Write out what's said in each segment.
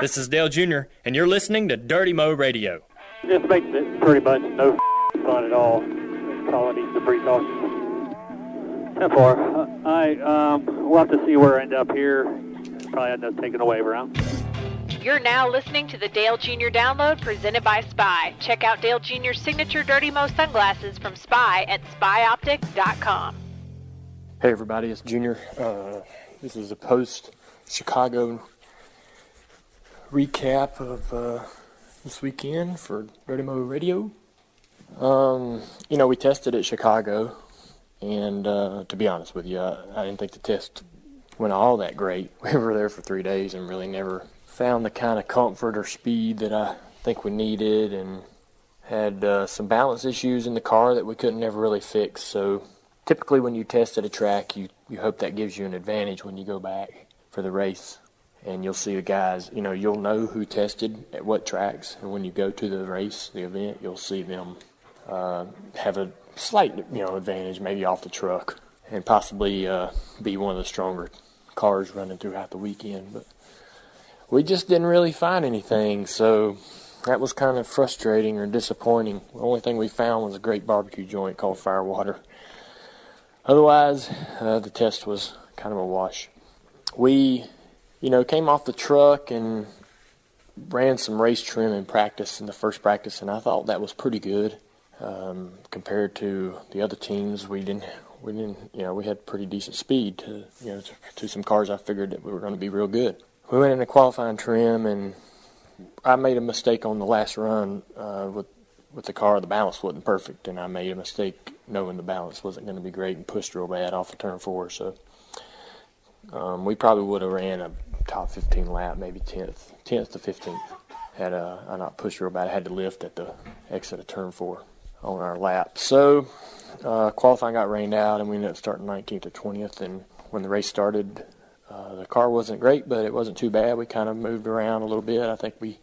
This is Dale Jr., and you're listening to Dirty Mo Radio. This makes it pretty much no fun at all. Calling these debris cautions. Ten four. Uh, I um, we'll have to see where I end up here. Probably end up taking a wave around. You're now listening to the Dale Jr. download presented by Spy. Check out Dale Jr.'s signature Dirty Mo sunglasses from Spy at spyoptic.com. Hey everybody, it's Junior. Uh, this is a post Chicago recap of uh, this weekend for Dirty Radio. Um, you know, we tested at Chicago, and uh, to be honest with you, I, I didn't think the test went all that great. We were there for three days and really never found the kind of comfort or speed that I think we needed, and had uh, some balance issues in the car that we couldn't ever really fix. So typically, when you test at a track, you you hope that gives you an advantage when you go back for the race. And you'll see the guys, you know, you'll know who tested at what tracks. And when you go to the race, the event, you'll see them uh, have a slight, you know, advantage maybe off the truck and possibly uh, be one of the stronger cars running throughout the weekend. But we just didn't really find anything, so that was kind of frustrating or disappointing. The only thing we found was a great barbecue joint called Firewater. Otherwise, uh, the test was kind of a wash. We, you know, came off the truck and ran some race trim in practice in the first practice, and I thought that was pretty good um, compared to the other teams. We didn't, we didn't, you know, we had pretty decent speed to, you know, to, to some cars. I figured that we were going to be real good. We went into qualifying trim, and I made a mistake on the last run uh, with with the car. The balance wasn't perfect, and I made a mistake knowing the balance wasn't going to be great and pushed real bad off of turn four. So um, we probably would have ran a top 15 lap, maybe 10th, 10th to 15th. Had a, I not pushed real bad. I had to lift at the exit of turn four on our lap. So uh, qualifying got rained out, and we ended up starting 19th to 20th. And when the race started, uh, the car wasn't great, but it wasn't too bad. We kind of moved around a little bit. I think we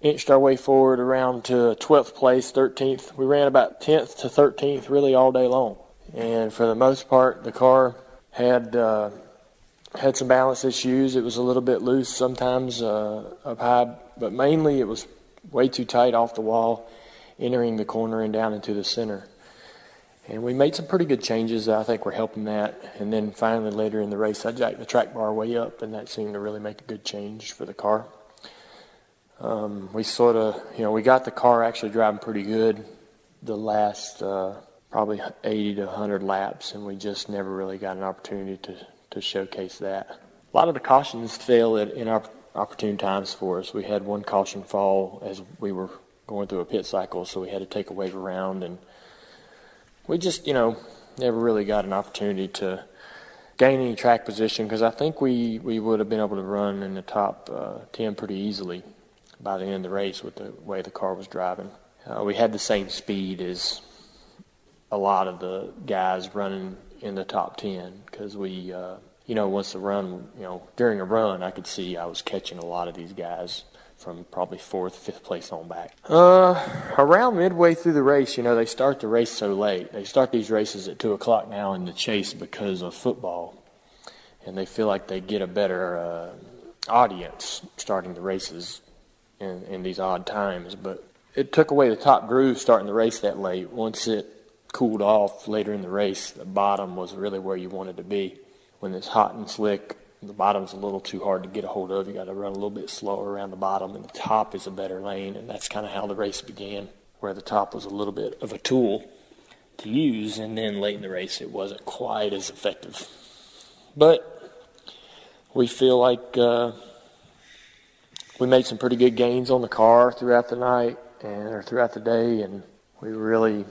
inched our way forward around to 12th place, 13th. We ran about 10th to 13th really all day long. And for the most part, the car had uh, had some balance issues. It was a little bit loose sometimes uh, up high, but mainly it was way too tight off the wall, entering the corner and down into the center. And we made some pretty good changes. I think we're helping that. And then finally, later in the race, I jacked the track bar way up, and that seemed to really make a good change for the car. Um, we sort of, you know, we got the car actually driving pretty good the last uh, probably 80 to 100 laps, and we just never really got an opportunity to, to showcase that. A lot of the cautions failed at, in our opportune times for us. We had one caution fall as we were going through a pit cycle, so we had to take a wave around, and we just, you know, never really got an opportunity to gain any track position because I think we, we would have been able to run in the top uh, 10 pretty easily by the end of the race with the way the car was driving. Uh, we had the same speed as a lot of the guys running in the top 10 because we, uh, you know, once the run, you know, during a run, I could see I was catching a lot of these guys from probably fourth, fifth place on back. Uh, around midway through the race, you know, they start the race so late. They start these races at 2 o'clock now in the chase because of football. And they feel like they get a better uh, audience starting the races in, in these odd times. But it took away the top groove starting the race that late. Once it cooled off later in the race, the bottom was really where you wanted to be. When it's hot and slick, the bottom's a little too hard to get a hold of. You got to run a little bit slower around the bottom, and the top is a better lane. And that's kind of how the race began, where the top was a little bit of a tool to use, and then late in the race, it wasn't quite as effective. But we feel like uh, we made some pretty good gains on the car throughout the night and or throughout the day, and we really,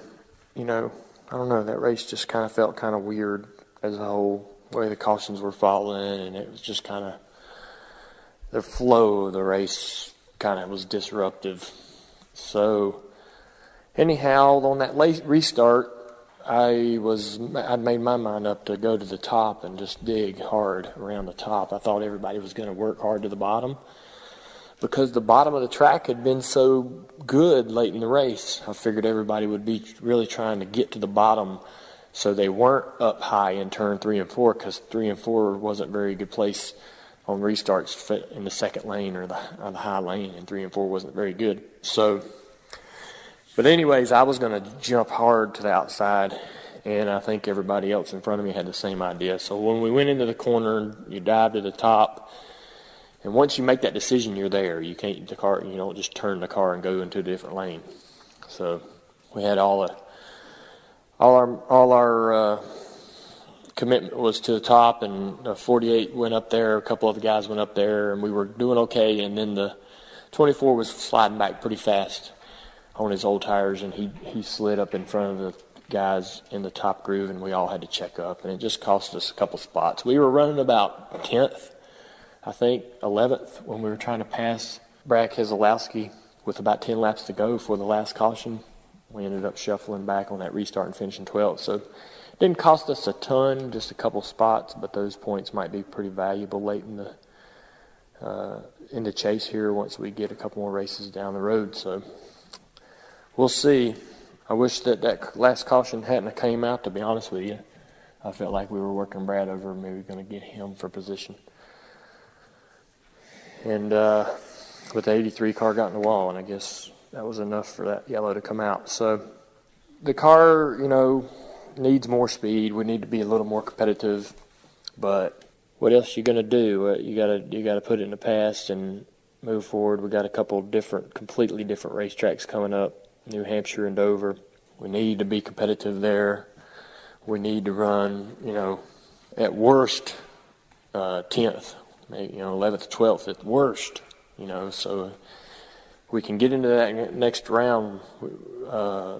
you know, I don't know, that race just kind of felt kind of weird as a whole, the way the cautions were falling, and it was just kind of the flow of the race kind of was disruptive. So, anyhow, on that late restart, I was I made my mind up to go to the top and just dig hard around the top. I thought everybody was going to work hard to the bottom because the bottom of the track had been so good late in the race. I figured everybody would be really trying to get to the bottom so they weren't up high in turn three and four because three and four wasn't a very good place on restarts in the second lane or the, or the high lane, and three and four wasn't very good. So, but anyways, I was going to jump hard to the outside, and I think everybody else in front of me had the same idea. So when we went into the corner, you dive to the top, and once you make that decision, you're there. You can't the car. You don't just turn the car and go into a different lane. So we had all the all our all our uh, commitment was to the top, and the 48 went up there. A couple of the guys went up there, and we were doing okay. And then the 24 was sliding back pretty fast on his old tires, and he he slid up in front of the guys in the top groove, and we all had to check up, and it just cost us a couple spots. We were running about 10th, I think, 11th when we were trying to pass Brad Keselowski with about 10 laps to go for the last caution. We ended up shuffling back on that restart and finishing 12th. So it didn't cost us a ton, just a couple spots, but those points might be pretty valuable late in the uh, in the chase here once we get a couple more races down the road. So we'll see. I wish that that last caution hadn't came out. To be honest with you, I felt like we were working Brad over, maybe going to get him for position. And uh, with the 83 car got in the wall, and I guess that was enough for that yellow to come out. So the car, you know, needs more speed. We need to be a little more competitive, but what else you gonna do? You gotta you gotta put it in the past and move forward. We got a couple different, completely different racetracks coming up, New Hampshire and Dover. We need to be competitive there. We need to run, you know, at worst, uh, tenth, maybe you know, eleventh, twelfth at worst, you know. So we can get into that next round, uh,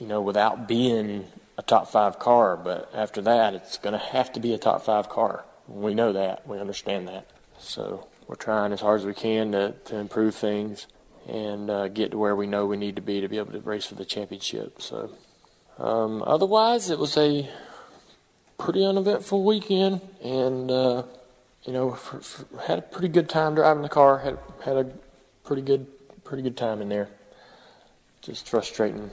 you know, without being a top five car. But after that, it's going to have to be a top five car. We know that. We understand that. So we're trying as hard as we can to, to improve things and uh, get to where we know we need to be to be able to race for the championship. So um, otherwise, it was a pretty uneventful weekend, and uh, you know, for, for, had a pretty good time driving the car. Had had a pretty good, pretty good time in there. Just frustrating.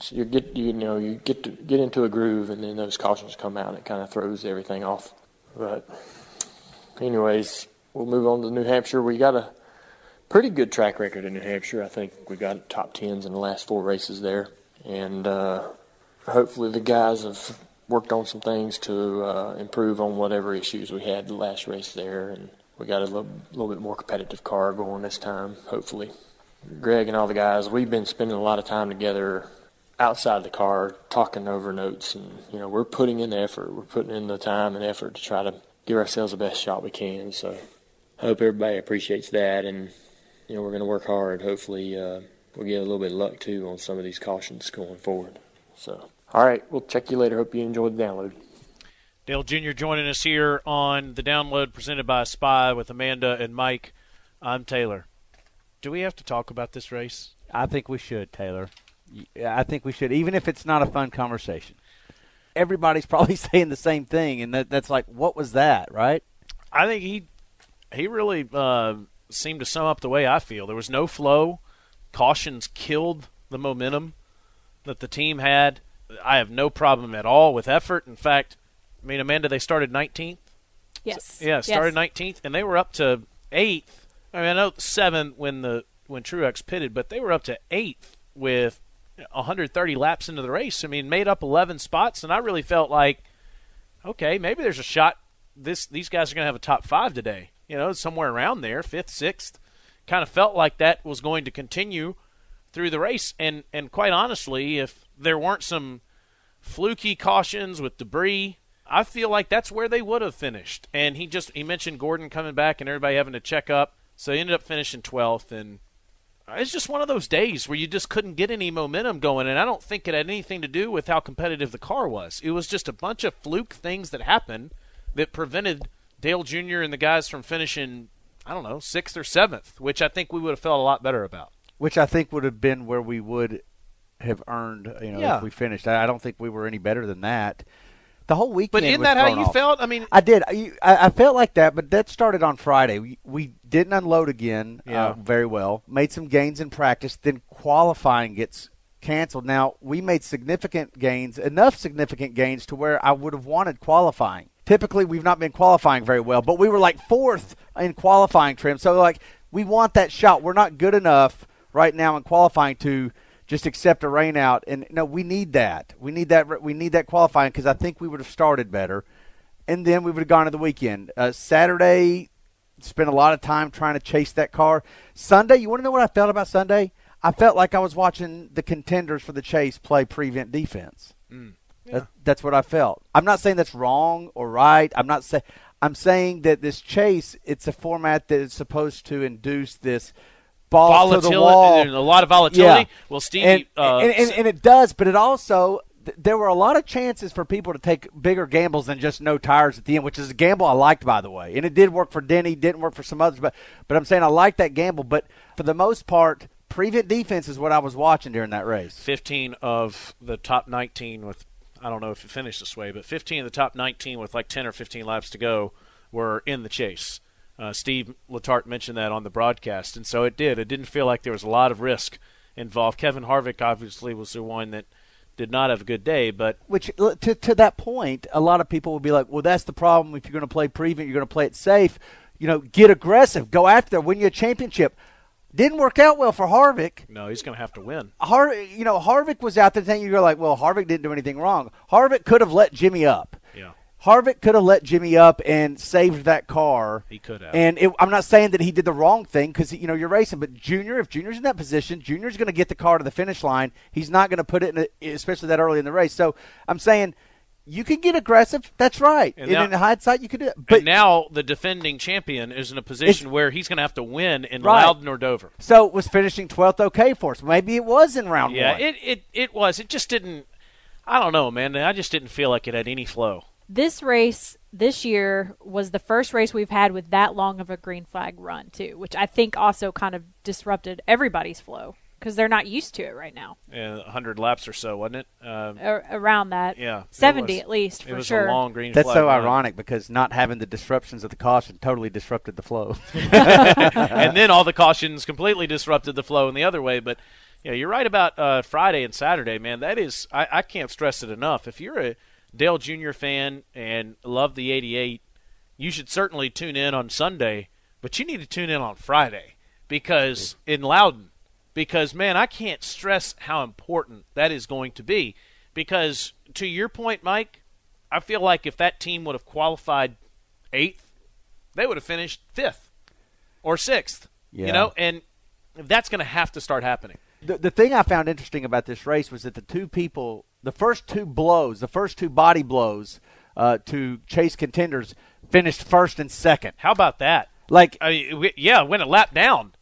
So you get, you know, you get to get into a groove, and then those cautions come out, and it kind of throws everything off. But, anyways, we'll move on to New Hampshire. We got a pretty good track record in New Hampshire. I think we got top tens in the last four races there, and uh, hopefully the guys have worked on some things to uh, improve on whatever issues we had the last race there, and we got a little, little bit more competitive car going this time, hopefully. Greg and all the guys, we've been spending a lot of time together outside the car, talking over notes, and you know we're putting in the effort. We're putting in the time and effort to try to give ourselves the best shot we can. So hope everybody appreciates that, and you know we're going to work hard. Hopefully, uh, we'll get a little bit of luck too on some of these cautions going forward. So all right, we'll check you later. Hope you enjoyed the download. Dale Jr. joining us here on the download presented by Spy with Amanda and Mike. I'm Taylor. Do we have to talk about this race? I think we should, Taylor. I think we should, even if it's not a fun conversation. Everybody's probably saying the same thing, and that, that's like, what was that, right? I think he he really uh, seemed to sum up the way I feel. There was no flow. Cautions killed the momentum that the team had. I have no problem at all with effort. In fact, I mean, Amanda, they started 19th. Yes. Yeah, started yes. 19th, and they were up to eighth. I mean, I know seven when the when Truex pitted, but they were up to eighth with 130 laps into the race. I mean, made up 11 spots, and I really felt like, okay, maybe there's a shot. This these guys are going to have a top five today. You know, somewhere around there, fifth, sixth. Kind of felt like that was going to continue through the race, and and quite honestly, if there weren't some fluky cautions with debris I feel like that's where they would have finished. And he just he mentioned Gordon coming back and everybody having to check up, so he ended up finishing 12th. And it's just one of those days where you just couldn't get any momentum going. And I don't think it had anything to do with how competitive the car was. It was just a bunch of fluke things that happened that prevented Dale Jr. and the guys from finishing. I don't know, sixth or seventh, which I think we would have felt a lot better about. Which I think would have been where we would have earned, you know, Yeah. if we finished. I I don't think we were any better than that. The whole weekend. But isn't that how you off. felt? I mean, I did. I, I felt like that, but that started on Friday. We, we didn't unload again Yeah. uh, very well. Made some gains in practice. Then qualifying gets canceled. Now we made significant gains, enough significant gains to where I would have wanted qualifying Typically, we've not been qualifying very well, but we were like fourth in qualifying trim. So, like, we want that shot. We're not good enough right now in qualifying to just accept a rain out. And no, we need that. We need that. We need that qualifying because I think we would have started better, and then we would have gone to the weekend. Uh, Saturday, spent a lot of time trying to chase that car. Sunday, you want to know what I felt about Sunday? I felt like I was watching the contenders for the chase play prevent defense. Mm. That, that's what I felt. I'm not saying that's wrong or right. I'm not saying. I'm saying that this chase, it's a format that is supposed to induce this ball volatility, to the wall. a lot of volatility. Yeah. Well, Steve, and, uh, and, and, and it does, but it also there were a lot of chances for people to take bigger gambles than just no tires at the end, which is a gamble I liked, by the way. And it did work for Denny, didn't work for some others, but but I'm saying I like that gamble. But for the most part, prevent defense is what I was watching during that race. 15 of the top 19 with I don't know if it finished this way, but 15 of the top 19 with like 10 or 15 laps to go were in the chase. Uh, Steve Letarte mentioned that on the broadcast, and so it did. It didn't feel like there was a lot of risk involved. Kevin Harvick obviously was the one that did not have a good day, but Which to to that point, a lot of people would be like, "Well, that's the problem. If you're going to play prevent, you're going to play it safe. You know, get aggressive, go after, there, win you a championship." Didn't work out well for Harvick. no, he's going to have to win. Har, you know, Harvick was out there saying you're like, well, Harvick didn't do anything wrong. Harvick could have let Jimmie up. Yeah, Harvick could have let Jimmie up and saved that car. he could have. And it, I'm not saying that he did the wrong thing because you know you're racing, but Junior, if Junior's in that position, Junior's going to get the car to the finish line. He's not going to put it in, a, especially that early in the race. So I'm saying you can get aggressive. That's right. And And, now- in hindsight, you could do it. But now the defending champion is in a position where he's going to have to win in Right. Loudon or Dover. so was finishing 12th okay for us? Maybe it was in round Yeah, one. it, it it was. It just didn't. I don't know, man. I just didn't feel like it had any flow. This race this year was the first race we've had with that long of a green flag run too, which I think also kind of disrupted everybody's flow because they're not used to it right now. Uh, 100 laps or so, wasn't it? Um, Ar- around that, yeah, seventy was- at least It for was sure. a long green That's flag so run. ironic because not having the disruptions of the caution totally disrupted the flow. and then all the cautions completely disrupted the flow in the other way. But yeah, you're right about uh, Friday and Saturday, man. That is, I, I can't stress it enough. If you're a Dale Jr. fan and love the 88, you should certainly tune in on Sunday. But you need to tune in on Friday because in Loudon, because man, I can't stress how important that is going to be. Because to your point, Mike, I feel like if that team would have qualified eighth, they would have finished fifth or sixth. Yeah. You know, and that's going to have to start happening. the, the thing I found interesting about this race was that the two people, the first two blows, the first two body blows uh, to chase contenders, finished first and second. How about that? Like I mean, yeah, went a lap down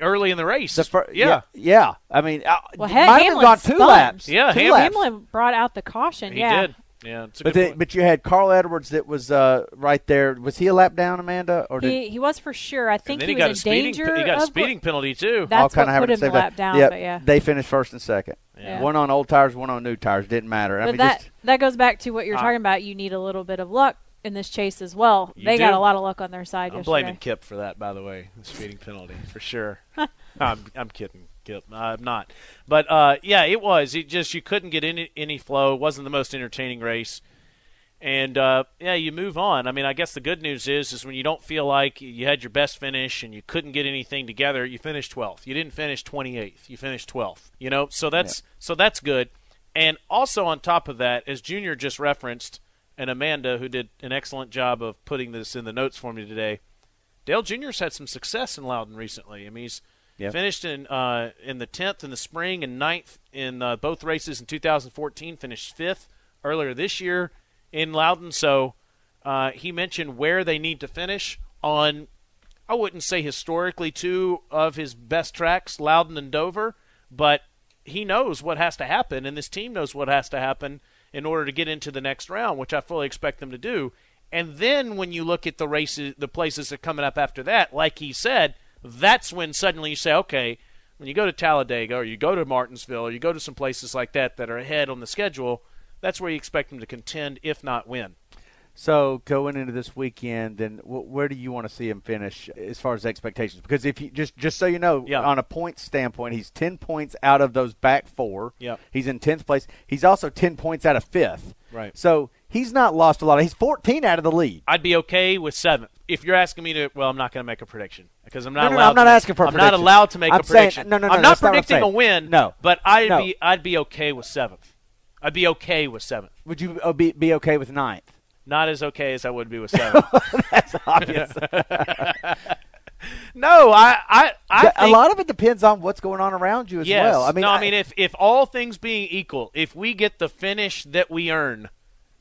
early in the race. the fir- yeah. yeah, I mean, uh, Well, it heck, might have Hamlin gone two spun. laps. Yeah, two Ham- laps. Hamlin brought out the caution. he yeah, did. Yeah, it's a But good the, but you had Carl Edwards that was uh, right there. Was he a lap down, Amanda, or did he he was for sure. I and think then he, he, got a was in speeding. danger. He got a speeding penalty too. That's I'll kinda what have put him lap down. Yep, But yeah, they finished first and second. Yeah. One on old tires, one on new tires. Didn't matter. I but mean, that just that goes back to what you're Uh, talking about. You need a little bit of luck in this chase as well. You they got a lot of luck on their side I'm yesterday. blaming Kip for that, by the way, the speeding penalty for sure. I'm I'm kidding, Kip. I'm not. But uh, yeah, it was. It just you couldn't get any any flow. It wasn't the most entertaining race. And uh, yeah, you move on. I mean, I guess the good news is is when you don't feel like you had your best finish and you couldn't get anything together, you finished 12th. You didn't finish 28th. You finished 12th. You know, so that's so that's good. And also on top of that, as Junior just referenced, and Amanda, who did an excellent job of putting this in the notes for me today, Dale Jr.'s had some success in Loudon recently. I mean, he's Yep. finished in uh, in the 10th in the spring and 9th in uh, both races in 2014. Finished fifth earlier this year in Loudon. So uh, he mentioned where they need to finish on. I wouldn't say historically two of his best tracks, Loudon and Dover, but he knows what has to happen, and this team knows what has to happen in order to get into the next round, which I fully expect them to do. And then when you look at the races, the places that are coming up after that, like he said, that's when suddenly you say, okay, when you go to Talladega or you go to Martinsville or you go to some places like that that are ahead on the schedule, that's where you expect them to contend, if not win. So going into this weekend, then wh- where do you want to see him finish as far as expectations? Because if you just just so you know, Yeah. on a point standpoint, he's ten points out of those back four. Yep. He's in tenth place. He's also ten points out of fifth. Right. So He's not lost a lot. He's 14 out of the lead. I'd be okay with seventh. If you're asking me to, well, I'm not going to make a prediction because I'm not No, no, no, allowed. I'm not make- asking for a I'm not allowed to make I'm a saying- prediction. no, no, no, I'm not that's not predicting a win. No. but I'd No. be I'd be okay with seventh. I'd be okay with seventh. Would you uh, be, be okay with ninth? Not as okay as I would be with seventh. That's obvious. no, I I, I a think, lot of it depends on what's going on around you as yes. well. I mean, no, I, mean if if all things being equal, if we get the finish that we earn,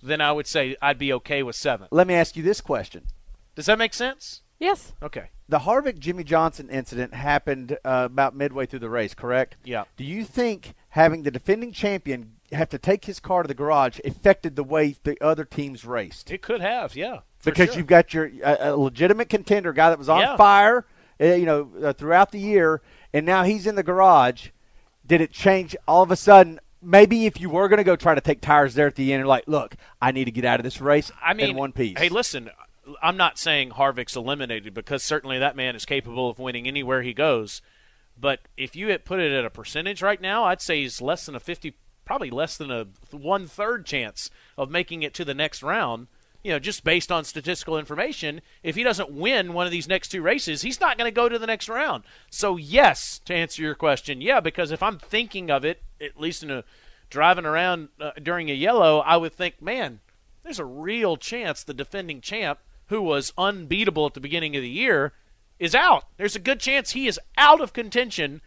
then I would say I'd be okay with seventh. let me ask you this question: Does that make sense? Yes. Okay. The Harvick Jimmie Johnson incident happened uh, about midway through the race, correct? Yeah. Do you think having the defending champion have to take his car to the garage affected the way the other teams raced? It could have, yeah. Because sure. you've got your a, a legitimate contender, guy that was on Yeah. fire, uh, you know, uh, throughout the year, and now he's in the garage. Did it change all of a sudden? Maybe if you were going to go try to take tires there at the end, you're like, look, I need to get out of this race I mean, in one piece. Hey, listen, I'm not saying Harvick's eliminated because certainly that man is capable of winning anywhere he goes. But if you had put it at a percentage right now, I'd say he's less than a 50, probably less than a one third chance of making it to the next round. You know, just based on statistical information, if he doesn't win one of these next two races, he's not going to go to the next round. So, yes, to answer your question, yeah, because if I'm thinking of it, at least in a driving around uh, during a yellow, I would think, man, there's a real chance the defending champ, who was unbeatable at the beginning of the year, is out. There's a good chance he is out of contention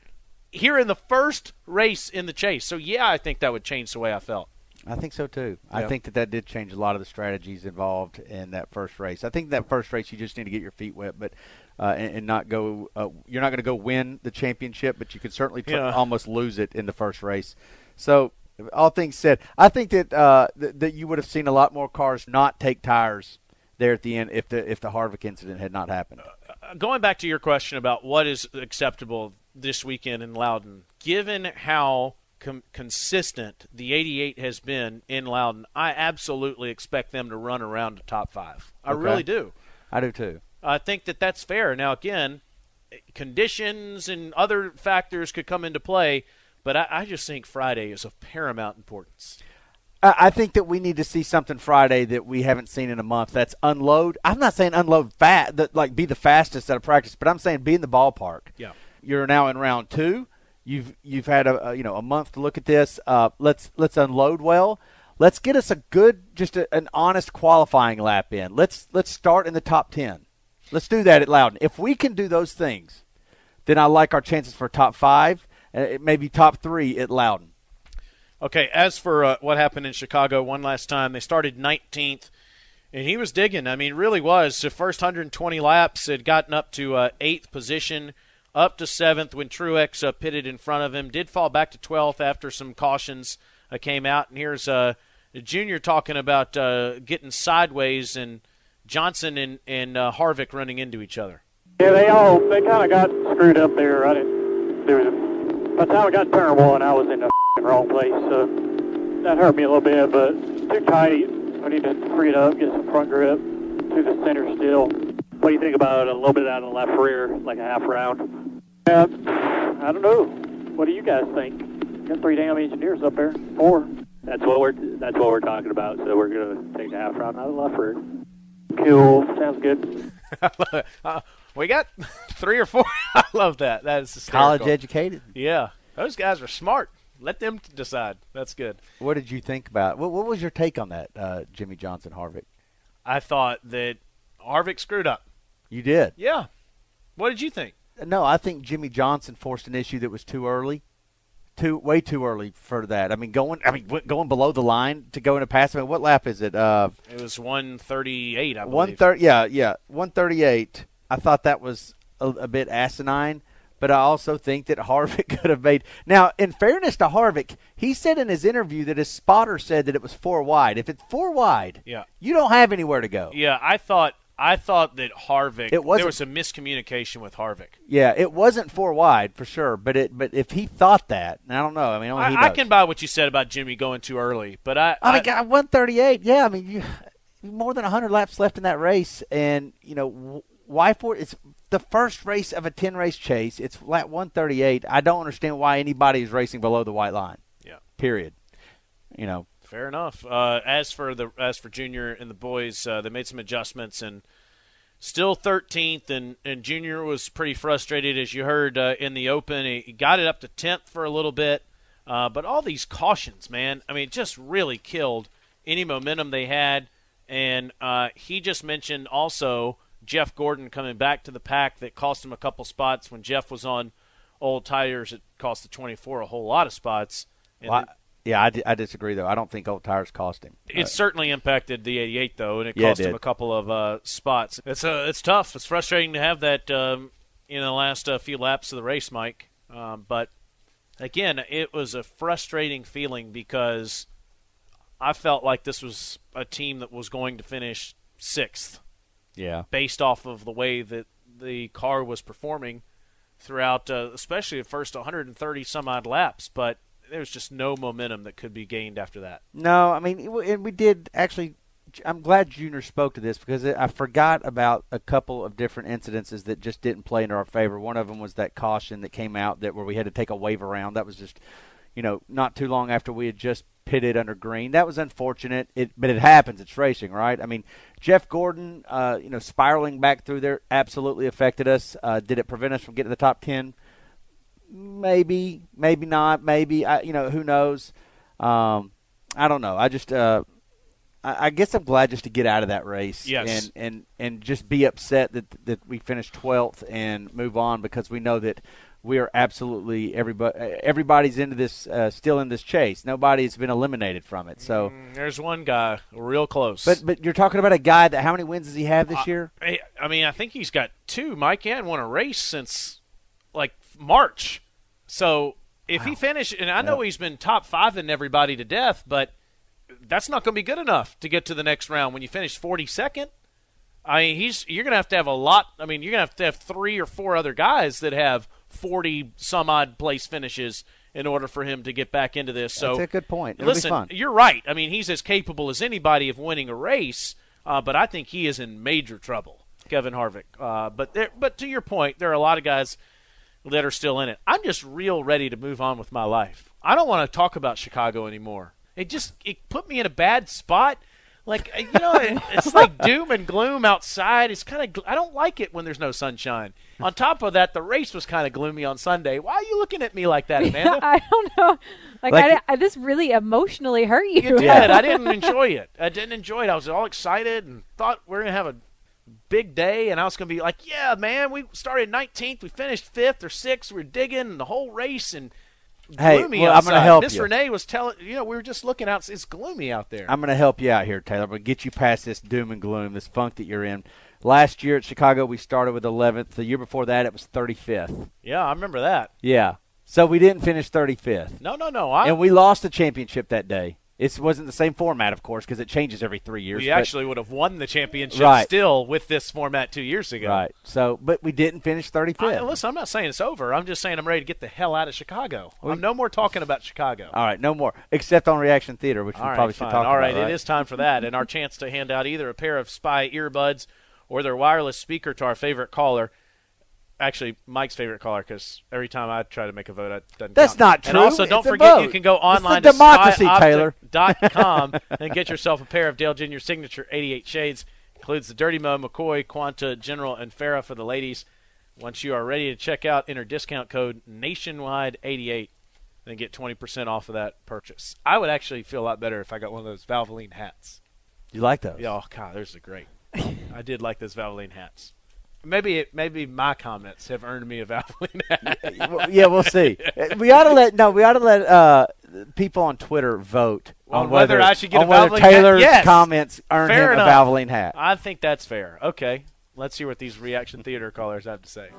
here in the first race in the chase. So, yeah, I think that would change the way I felt. I think so too. I think that that did change a lot of the strategies involved in that first race. I think that first race you just need to get your feet wet, but uh, and, and not go. Uh, you're not going to go win the championship, but you could certainly tr- Yeah. almost lose it in the first race. So, all things said, I think that uh, th- that you would have seen a lot more cars not take tires there at the end if the if the Harvick incident had not happened. Uh, going back to your question about what is acceptable this weekend in Loudon, given how com- consistent the 88 has been in Loudon, I absolutely expect them to run around the top five. I Okay. really do. I do too. I think that that's fair. Now, again, conditions and other factors could come into play, but I, I just think Friday is of paramount importance. I think that we need to see something Friday that we haven't seen in a month. That's unload. I'm not saying unload fat, that like be the fastest out of practice, but I'm saying be in the ballpark. Yeah. You're now in round two. You've you've had a, a you know a month to look at this. Uh, let's let's unload well. Let's get us a good, just a, an honest qualifying lap in. Let's let's start in the top ten. Let's do that at Loudon. If we can do those things, then I like our chances for top five, uh, maybe top three at Loudon. Okay, as for uh, what happened in Chicago one last time, they started 19th, and he was digging. I mean, really was. The first 120 laps had gotten up to uh, eighth position, up to seventh when Truex uh, pitted in front of him. Did fall back to 12th after some cautions uh, came out. And here's uh, Junior talking about uh, getting sideways and Johnson and, and uh, Harvick running into each other. Yeah, they all they kind of got screwed up there. I didn't. By the time I got to turn one, I was in the wrong place. So that hurt me a little bit, but too tight. I need to free it up, get some front grip to the center still. What do you think about a little bit out of the left rear, like a half round? Uh, I don't know. What do you guys think? Got three damn engineers up there. Four. That's what we're that's what we're talking about. So we're gonna take the half round out of the left rear. Cool. Sounds good. uh, we got three or four. I love that. That is College educated. Yeah, those guys are smart. Let them decide. That's good. What did you think about? What, what was your take on that, uh, Jimmie Johnson Harvick? I thought that Harvick screwed up. You did. Yeah. What did you think? No, I think Jimmie Johnson forced an issue that was too early, too way too early for that. I mean, going, I mean, going below the line to go into pass. I mean, what lap is it? Uh, It was 138, I believe. one thirty. Yeah, yeah, one thirty-eight. I thought that was a, a bit asinine, but I also think that Harvick could have made. Now, in fairness to Harvick, he said in his interview that his spotter said that it was four wide. If it's four wide, Yeah. you don't have anywhere to go. Yeah, I thought I thought that Harvick. It wasn't- there was some miscommunication with Harvick. Yeah, it wasn't four wide for sure, but it but if he thought that, I don't know. I mean, I, I can buy what you said about Jimmie going too early, but I, I mean, God, 138. Yeah, I mean, you more than 100 laps left in that race, and you know why for it's the first race of a 10 race chase. It's lap 138. I don't understand why anybody is racing below the white line. Yeah. Period. You know, Fair enough. Uh, as for the as for Junior and the boys, uh, they made some adjustments and still 13th. And, and Junior was pretty frustrated, as you heard uh, in the Open. He, got it up to 10th for a little bit, uh, but all these cautions, man, I mean, just really killed any momentum they had. And uh, he just mentioned also Jeff Gordon coming back to the pack that cost him a couple spots when Jeff was on old tires. It cost the 24 a whole lot of spots. And Well, yeah, I, I disagree though. I don't think old tires cost him. it certainly impacted the 88 though, and it Yeah, it cost him a couple of uh, spots. It's uh, it's tough. It's frustrating to have that um, in the last uh, few laps of the race, Mike. Um, but again, it was a frustrating feeling because I felt like this was a team that was going to finish sixth Yeah. based off of the way that the car was performing throughout, uh, especially the first 130 some odd laps. But there was just no momentum that could be gained after that. No, I mean, and we did actually. I'm glad Junior spoke to this because I forgot about a couple of different incidences that just didn't play in our favor. One of them was that caution that came out that where we had to take a wave around. That was just, you know, not too long after we had just pitted under green. That was unfortunate. It, but it happens. It's racing, right? I mean, Jeff Gordon, uh, you know, spiraling back through there absolutely affected us. Uh, did it prevent us from getting to the top ten? Maybe, maybe not, maybe I, you know, who knows? Um, I don't know. I just, uh, I, I guess I'm glad just to get out of that race, Yes. and and and just be upset that that we finished 12th and move on because we know that we are absolutely everybody everybody's into this uh, still in this chase. Nobody's been eliminated from it. So, Mm, There's one guy real close. but but you're talking about a guy that how many wins does he have this year? I, I mean, I think he's got two. Mike hadn't won a race since March. So if he finished, and I know he's been top five in everybody to death, but that's not going to be good enough to get to the next round when you finish 42nd. I mean, he's you're going to have to have a lot. I mean, you're going to have to have three or four other guys that have 40 some odd place finishes in order for him to get back into this. So That's a good point. It'll be listen, you're right. I mean, he's as capable as anybody of winning a race, uh, but I think he is in major trouble, Kevin Harvick. Uh, but there, but to your point, there are a lot of guys that are still in it. I'm just real ready to move on with my life. I don't want to talk about Chicago anymore. It just it put me in a bad spot. Like uh, you know, it, it's like doom and gloom outside. It's kind of I don't like it when there's no sunshine. On top of that, the race was kind of gloomy on Sunday. Why are you looking at me like that, Amanda? I don't know. Like, Like- I, di- I, this really emotionally hurt you. You did. I didn't enjoy it. I didn't enjoy it. I was all excited and thought we are gonna have a big day, and I was gonna be like, "Yeah, man, we started 19th, we finished fifth or sixth. We are digging the whole race and Hey, gloomy well, I'm gonna help Miss you. Renee was telling, you know, we were just looking out. It's gloomy out there. I'm going to help you out here, Taylor. But get you past this doom and gloom, this funk that you're in. Last year at Chicago, we started with 11th. The year before that, it was 35th. yeah, I remember that. Yeah. So we didn't finish 35th. No, no, no. I, And we lost the championship that day. It wasn't the same format, of course, because it changes every three years. we but- actually would have won the championship Right. still with this format two years ago. Right. So, but we didn't finish 35th. I, listen, I'm not saying it's over. I'm just saying I'm ready to get the hell out of Chicago. I'm no more talking about Chicago. All right, no more, except on Reaction Theater, which we All right, probably fine. should talk All right, about. it is time for that, and our chance to hand out either a pair of Spy earbuds or their wireless speaker to our favorite caller. Actually, Mike's favorite caller, because every time I try to make a vote, it doesn't That's count. not And true. also, don't It's forget you can go online to Taylor. and get yourself a pair of Dale Jr. Signature 88 shades. Includes the Dirty Mo, McCoy, Quanta, General, and Farah for the ladies. Once you are ready to check out, enter discount code Nationwide88 and get 20% off of that purchase. I would actually feel a lot better if I got one of those Valvoline hats. You like those? Yeah, oh, God, those are great. I did like those Valvoline hats. Maybe it, maybe my comments have earned me a Valvoline hat. Yeah, we'll see. We ought to let no, we ought to let uh, people on Twitter vote On on, whether I should get on a whether? Taylor's Yes. comments earn Fair him enough. a Valvoline hat. I think that's fair. Okay, let's hear what these reaction theater callers have to say.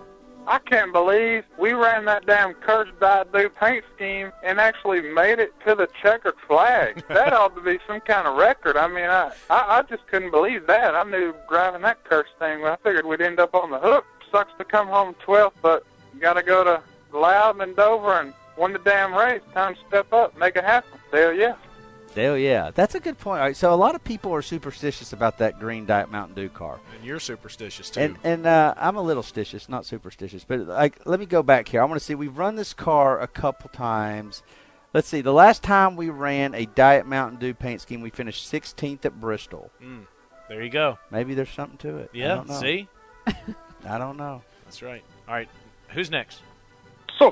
I can't believe we ran that damn cursed dot do paint scheme and actually made it to the checkered flag. that ought to be some kind of record. I mean, I, I I just couldn't believe that. I knew driving that cursed thing. I figured we'd end up on the hook. Sucks to come home 12th, but you got to go to Loudon and Dover and win the damn race. Time to step up, make it happen. Hell yeah. Hell yeah, that's a good point. All right, so a lot of people are superstitious about that green Diet Mountain Dew car. And you're superstitious too. And and uh, I'm a little stitious, not superstitious, but like let me go back here. I want to see. We've run this car a couple times. Let's see. The last time we ran a Diet Mountain Dew paint scheme, we finished 16th at Bristol. Mm, there you go. Maybe there's something to it. I Yeah. don't know. See, I don't know. that's right. All right, who's next? so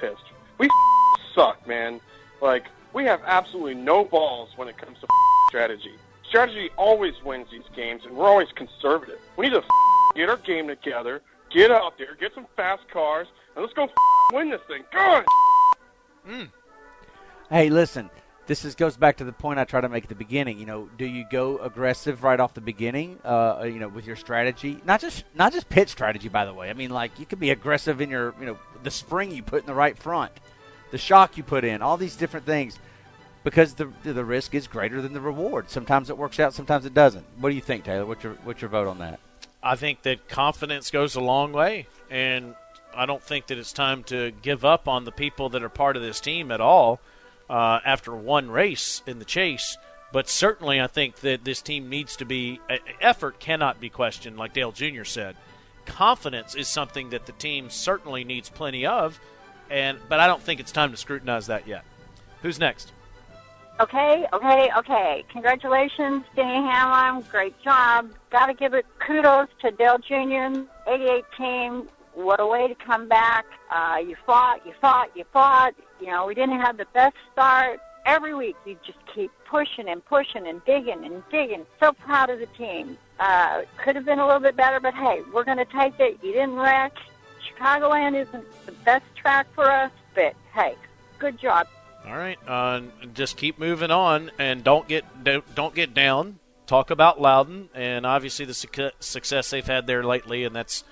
pissed. We suck, man. Like we have absolutely no balls when it comes to strategy. Strategy always wins these games, and we're always conservative. We need to get our game together, get out there, get some fast cars, and let's go win this thing. God. Hey, listen. This is, goes back to the point I tried to make at the beginning. You know, do you go aggressive right off the beginning? Uh, you know, with your strategy, not just not just pit strategy. By the way, I mean like you could be aggressive in your, you know, the spring you put in the right front, the shock you put in, all these different things, because the the risk is greater than the reward. Sometimes it works out, sometimes it doesn't. What do you think, Taylor? What's your what's your vote on that? I think that confidence goes a long way, and I don't think that it's time to give up on the people that are part of this team at all uh, after one race in the chase. But certainly, I think that this team needs to be effort cannot be questioned, like Dale Jr. said. Confidence is something that the team certainly needs plenty of, and but I don't think it's time to scrutinize that yet. Who's next? Okay, okay, okay. Congratulations, Denny Hamlin. Great job. Got to give it kudos to Dale Jr. 88 team. What a way to come back. Uh, you fought, you fought, you fought. You know, we didn't have the best start. Every week you just keep pushing and pushing and digging and digging. So proud of the team. Uh, could have been a little bit better, but hey, we're going to take it. You didn't wreck. Chicagoland isn't the best track for us, but hey, good job. All right, uh, just keep moving on, and don't get don't, don't get down. Talk about Loudon, and obviously the suc- success they've had there lately, and that's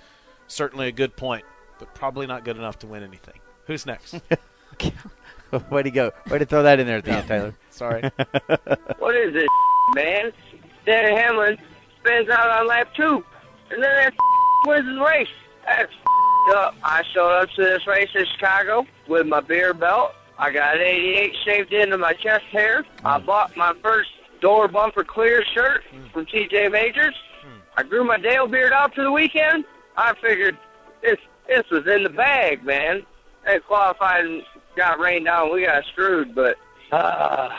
certainly a good point, but probably not good enough to win anything. Who's next? Way to go! Way to throw that in there at the end, Taylor. Sorry. What is this, man? Denny Hamlin spins out on lap two, and then that wins the race. That's up. I showed up to this race in Chicago with my beer belt. I got 88 shaved into my chest hair. I mm. bought my first door bumper clear shirt mm. from TJ Majors. Mm. I grew my Dale beard out for the weekend. I figured this this was in the bag, man. It qualified and got rained down. We got screwed, but uh,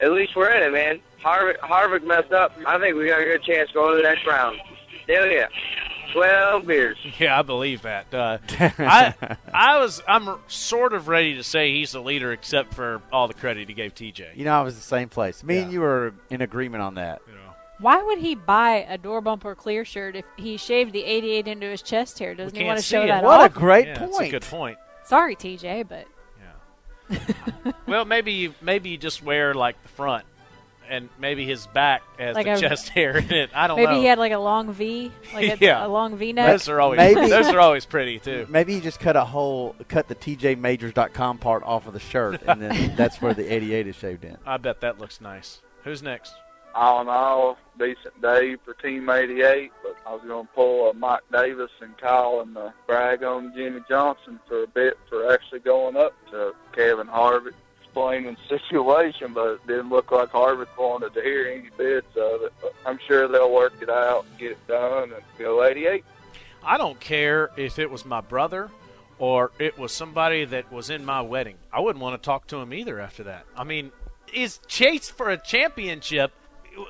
at least we're in it, man. Harvick, Harvick messed up. I think we got a good chance going to the next round. Hell yeah. 12 beers. Yeah, I believe that. Uh, I I was I'm sort of ready to say he's the leader, except for all the credit he gave TJ. You know, I was the same place. Me and you were in agreement on that. Why would he buy a door bumper clear shirt if he shaved the 88 into his chest hair? Doesn't he want to show it. that What off? a great yeah, point. That's a good point. Sorry, TJ, but Yeah. Well, maybe you maybe you just wear like the front, and maybe his back has Like the a- chest hair in it. I don't maybe know. Maybe he had like a long V, like a, Yeah. a long V neck. those are always Maybe- those are always pretty too. Maybe he just cut a hole, cut the TJMajors.com part off of the shirt, and then that's where the 88 is shaved in. I bet that looks nice. Who's next? all in all, decent day for Team 88, but I was going to pull a Mike Davis and Kyle and uh, brag on Jimmie Johnson for a bit for actually going up to Kevin Harvick, explaining situation, but it didn't look like Harvick wanted to hear any bits of it. But I'm sure they'll work it out, and get it done, and go 88. I don't care if it was my brother or it was somebody that was in my wedding. I wouldn't want to talk to him either after that. I mean, is Chase for a championship?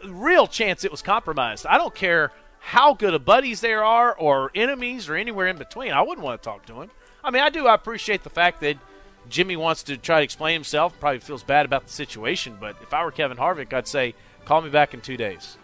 Real chance it was compromised. I don't care how good of buddies there are or enemies or anywhere in between. I wouldn't want to talk to him. I mean, I do. I appreciate the fact that Jimmie wants to try to explain himself. Probably feels bad about the situation. But if I were Kevin Harvick, I'd say, call me back in two days.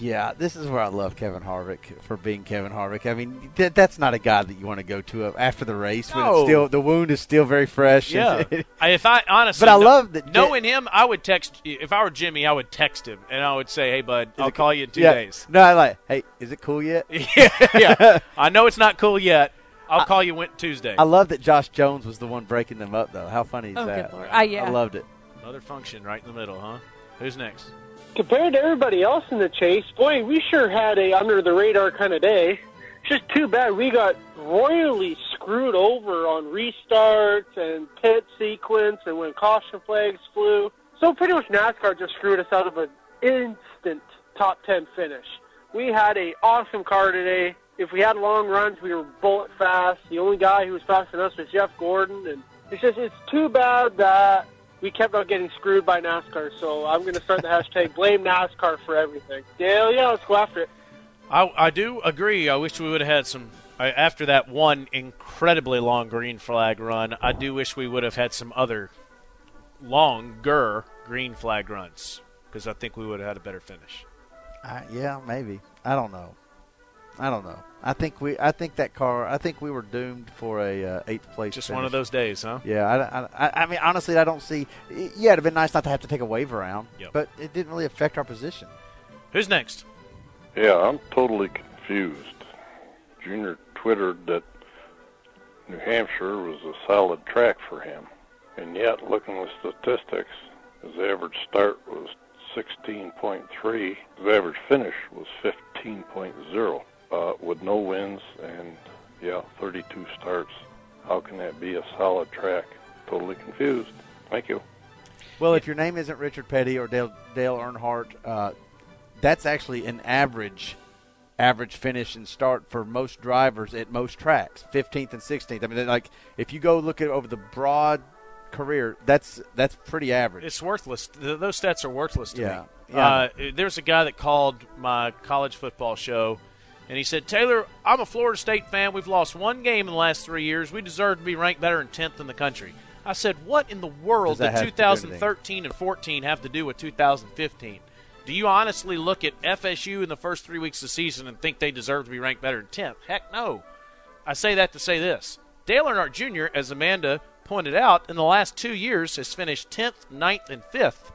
Yeah, this is where I love Kevin Harvick for being Kevin Harvick. I mean, th- that's not a guy that you want to go to after the race when it's still the wound is still very fresh. Yeah. I- if I honestly, But I love that- knowing him, I would text. If I were Jimmie, I would text him and I would say, "Hey, bud, I'll call you in two yeah. days." No, I like. Hey, is it cool yet? yeah, yeah. I know it's not cool yet. I'll call you went Tuesday. I love that Josh Jones was the one breaking them up, though. How funny is Oh, that? good lord. Ah, yeah. I loved it. Another function right in the middle, huh? Who's next? Compared to everybody else in the chase, boy, we sure had a under the radar kind of day. It's just too bad we got royally screwed over on restarts and pit sequence and when caution flags flew. So pretty much NASCAR just screwed us out of an instant top 10 finish. We had a awesome car today. If we had long runs, we were bullet fast. The only guy who was faster than us was Jeff Gordon, and It's just it's too bad that we kept on getting screwed by NASCAR. So I'm going to start the hashtag blame NASCAR for everything. Dale, yeah, let's go after it. I, I do agree. I wish we would have had some. I, after that one incredibly long green flag run, I do wish we would have had some other longer green flag runs because I think we would have had a better finish. Uh, yeah, maybe. I don't know. I don't know. I think we. I think that car. I think we were doomed for a uh, eighth place. Just finish. one of those days, huh? Yeah. I, I, I mean, honestly, I don't see. Yeah, it'd have been nice not to have to take a wave around, Yep. but it didn't really affect our position. Who's next? Yeah, I'm totally confused. Junior twittered that New Hampshire was a solid track for him, and yet, looking at the statistics, his average start was 16.3. His average finish was 15.0, uh, with no wins and yeah, 32 starts. How can that be a solid track? Totally confused. Thank you. Well, if your name isn't Richard Petty or Dale Dale Earnhardt, uh, that's actually an average average finish and start for most drivers at most tracks, 15th and 16th. I mean, like if you go look at over the broad career, that's that's pretty average. It's worthless. Th- those stats are worthless to Yeah. me. Yeah. Uh, there's a guy that called my college football show, and he said, Taylor, I'm a Florida State fan. We've lost one game in the last three years. We deserve to be ranked better than 10th in the country. I said, what in the world did have to do anything? 2013 and 14 have to do with 2015? Do you honestly look at FSU in the first three weeks of the season and think they deserve to be ranked better than 10th? Heck no. I say that to say this. Dale Earnhardt Jr., as Amanda pointed out, in the last two years has finished 10th, 9th, and 5th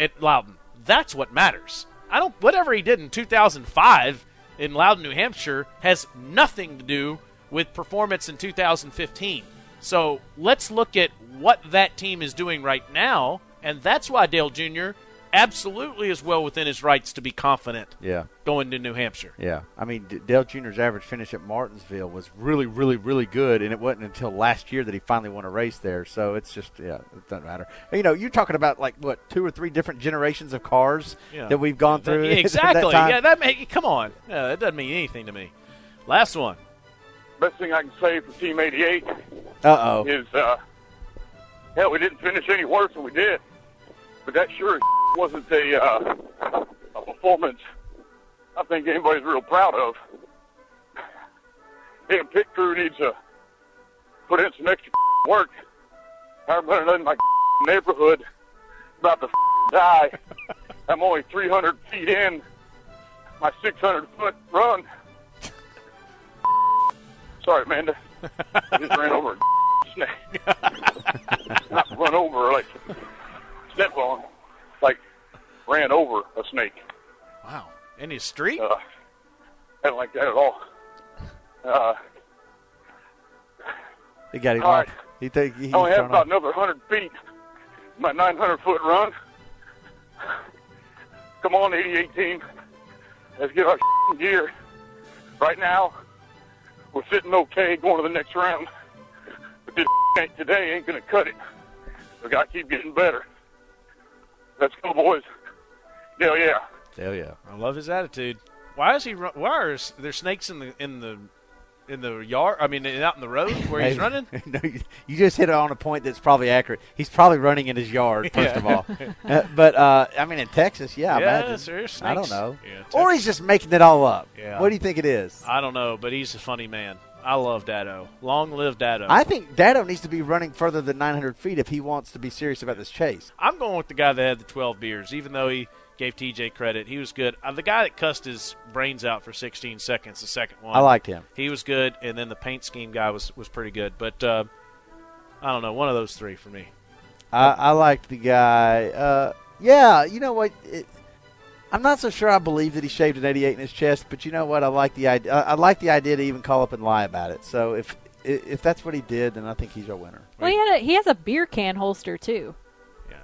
at Loudon. That's what matters. I don't. Whatever he did in 2005 in Loudon, New Hampshire, has nothing to do with performance in 2015. So let's look at what that team is doing right now, and that's why Dale Jr. absolutely is well within his rights to be confident Yeah. going to New Hampshire. Yeah, I mean D- Dale Jr.'s average finish at Martinsville was really, really, really good, and it wasn't until last year that he finally won a race there. So it's just, yeah, it doesn't matter. You know, you're talking about like what two or three different generations of cars Yeah. that we've gone through. Yeah, at that exactly. time. yeah, that make come on. Yeah, that doesn't mean anything to me. Last one. Best thing I can say for Team 88 Uh-oh. is, uh, hell, we didn't finish any worse than we did. But that sure as wasn't a, uh, a performance I think anybody's real proud of. Hey, pit crew needs to put in some extra work. I'm running in my neighborhood, about to die. I'm only 300 feet in my 600 foot run. Sorry, Amanda. I just ran over a snake. Not run over, like step on, ran over a snake. Wow. In his street? Uh, I don't like that at all. Uh, He got him All right. He think he, I only he's have thrown about off. another 100 feet. My 900 foot run. Come on, 88 team. Let's get our gear. Right now, we're sitting okay going to the next round. But this ain't today ain't going to cut it. We got to keep getting better. Let's go, boys. Hell yeah. Hell yeah. I love his attitude. Why is he? Run, why are there snakes in the in the in the yard? I mean, out in the road where he's running. no, you- you just hit it on a point that's probably accurate. He's probably running in his yard, first Yeah. of all. Uh, but uh, I mean, in Texas, yeah, I Yeah, imagine. there's I don't know. Yeah, or he's just making it all up. Yeah. What do you think it is? I don't know, but he's a funny man. I love Dado. Long live Dado. I think Dado needs to be running further than 900 feet if he wants to be serious about this chase. I'm going with the guy that had the 12 beers, even though he gave TJ credit. He was good. Uh, the guy that cussed his brains out for 16 seconds, the second one. I liked him. He was good, and then the paint scheme guy was, was pretty good. But uh, I don't know, one of those three for me. I, I liked the guy. Uh, yeah, you know what? It, I'm not so sure I believe that he shaved an 88 in his chest, but you know what? I like the idea. I, I like the idea to even call up and lie about it. So if if that's what he did, then I think he's our winner. Well, he had a, he has a beer can holster too.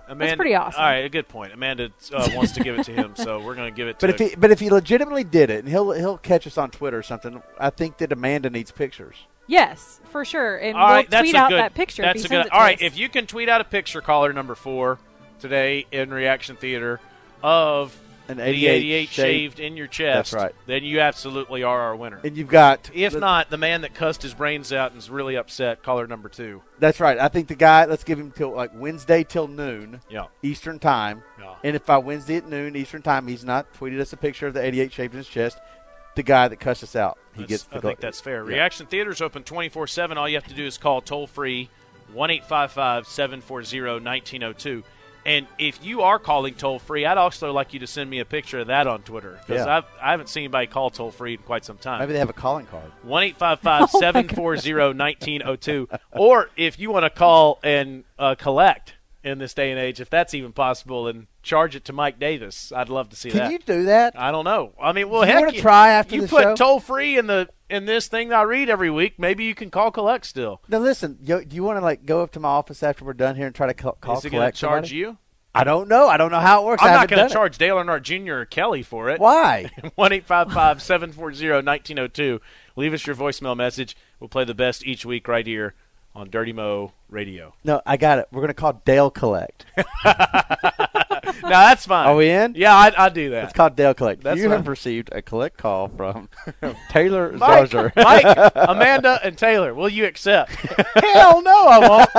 Amanda, pretty awesome. All right, a good point. Amanda uh, wants to give it to him, so we're going to give it to But if he but if he legitimately did it, and he'll he'll catch us on Twitter or something, I think that Amanda needs pictures. Yes, for sure. And All we'll right, that's tweet a out good, that picture. That's if he a sends good. it All right, us. if you can tweet out a picture, caller number four today in Reaction Theater of An 88 88 shaved- in your chest, That's right. then you absolutely are our winner. And you've got If the- not, the man that cussed his brains out and is really upset, caller number two. That's right. I think the guy. Let's give him till like Wednesday till noon. Yeah. Eastern time. Yeah. And if by Wednesday at noon Eastern time he's not tweeted us a picture of the 88 shaved in his chest, the guy that cussed us out, he That's- gets. The I think that's fair. Yeah. Reaction Theater's open 24 7. All you have to do is call toll free 1 855 740 1902. And if you are calling toll free, I'd also like you to send me a picture of that on Twitter because Yeah. I haven't seen anybody call toll free in quite some time. Maybe they have a calling card. 1 740 1902. Or if you want to call and uh, collect in this day and age, if that's even possible, and charge it to Mike Davis, I'd love to see Can that. you do that? I don't know. I mean, well, you heck, wanna try after you the put show? toll free in the in this thing I read every week. Maybe you can call collect still. Now listen, yo, do you want to like go up to my office after we're done here and try to call, call Is it going to collect charge somebody? you? I don't know. I don't know how it works. I'm not going to charge Dale Earnhardt Jr. or Kelly for it. Why? One eight five five seven four zero nineteen zero two. Leave us your voicemail message. We'll play the best each week right here on Dirty Mo Radio. No, I got it. We're going to call Dale Collect. No, that's fine. Are we in? Yeah, I'd, I'd do that. It's called Dale Collect. That's you fine. have received a collect call from Taylor Mike, Zarzour. Mike, Amanda, and Taylor, will you accept? Hell no, I won't.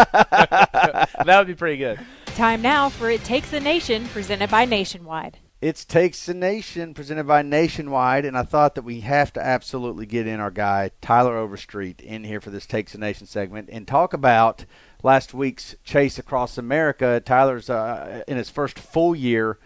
that would be pretty good. Time now for It Takes a Nation, presented by Nationwide. It's Takes a Nation, presented by Nationwide, and I thought that we have to absolutely get in our guy Tyler Overstreet in here for this Takes a Nation segment and talk about last week's chase across America. Tyler's uh, in his first full year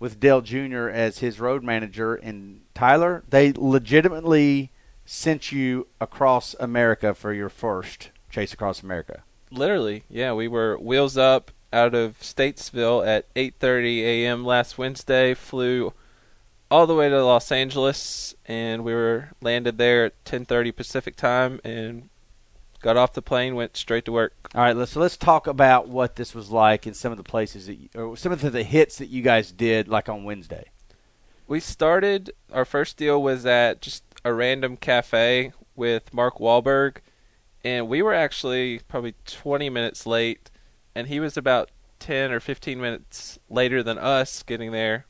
with Dale Jr. as his road manager, and Tyler, they legitimately sent you across America for your first chase across America. Literally, yeah, we were wheels up out of Statesville at 8:30 a.m. last Wednesday. Flew all the way to Los Angeles, and we were landed there at 10:30 Pacific time, and got off the plane, went straight to work. All right, let's so let's talk about what this was like in some of the places that you, or some of the, the hits that you guys did, like on Wednesday. We started our first deal was at just a random cafe with Mark Wahlberg, and we were actually probably 20 minutes late, and he was about 10 or 15 minutes later than us getting there.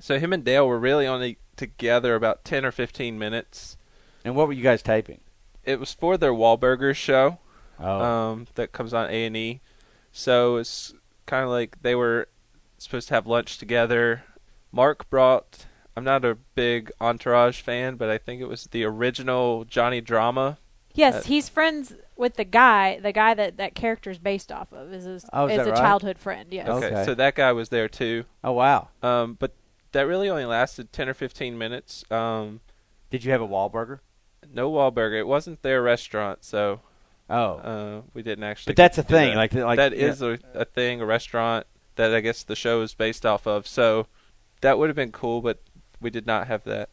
So him and Dale were really only together about 10 or 15 minutes. And what were you guys taping? It was for their Wahlburgers show Oh. um, that comes on A and E. So it's kind of like they were supposed to have lunch together. Mark brought. I'm not a big Entourage fan, but I think it was the original Johnny Drama. Yes, Uh, he's friends with the guy, the guy that that character is based off of. Is his, Oh, is is a right? childhood friend. Yes. Okay, so that guy was there too. Oh wow. Um, but that really only lasted ten or fifteen minutes. Um, Did you have a Wahlburger? No Wahlburger. It wasn't their restaurant, so. Oh. Uh, we didn't actually. But that's a thing, that. like- like- that yeah. is a, a thing, a restaurant that I guess the show is based off of. So that would have been cool, but we did not have that.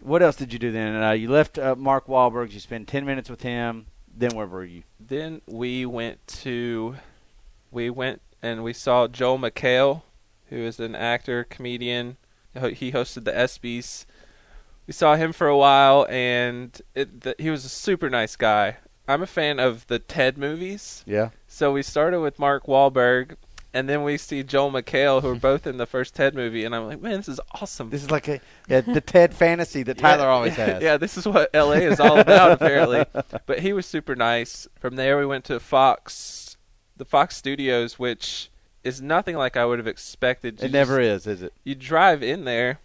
What else did you do then? Uh, you left uh, Mark Wahlberg. You spent ten minutes with him. Then where were you? Then we went to, we went and we saw Joel McHale, who is an actor, comedian. He hosted the ESPYS. We saw him for a while, and it, the, he was a super nice guy. I'm a fan of the Ted movies. Yeah. So we started with Mark Wahlberg, and then we see Joel McHale, who are both in the first Ted movie, and I'm like, man, this is awesome. This is like a yeah, the Ted fantasy that Tyler Yeah, always has. Yeah, this is what LA is all about apparently. But he was super nice. From there we went to Fox the Fox Studios, which is nothing like I would have expected. It never is, is it? You drive in there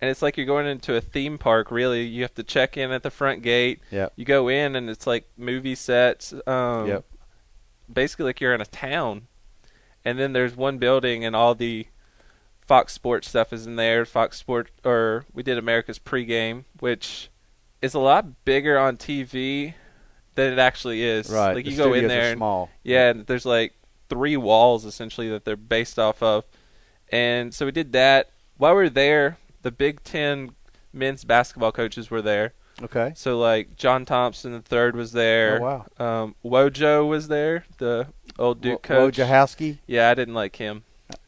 and it's like you're going into a theme park really. You have to check in at the front gate. Yeah. You go in and it's like movie sets. Um Yep. basically like you're in a town. And then there's one building and all the Fox Sports stuff is in there. Fox Sport or we did America's pregame, which is a lot bigger on TV than it actually is. Right, Like the you go in there and small. yeah, and there's like three walls essentially that they're based off of. And so we did that. While we were there, the Big Ten men's basketball coaches were there. Okay. So like John Thompson the third was there. Oh, wow. Um, Wojo was there, the old Duke Wo- coach. Wojciechowski? Yeah, I didn't like him.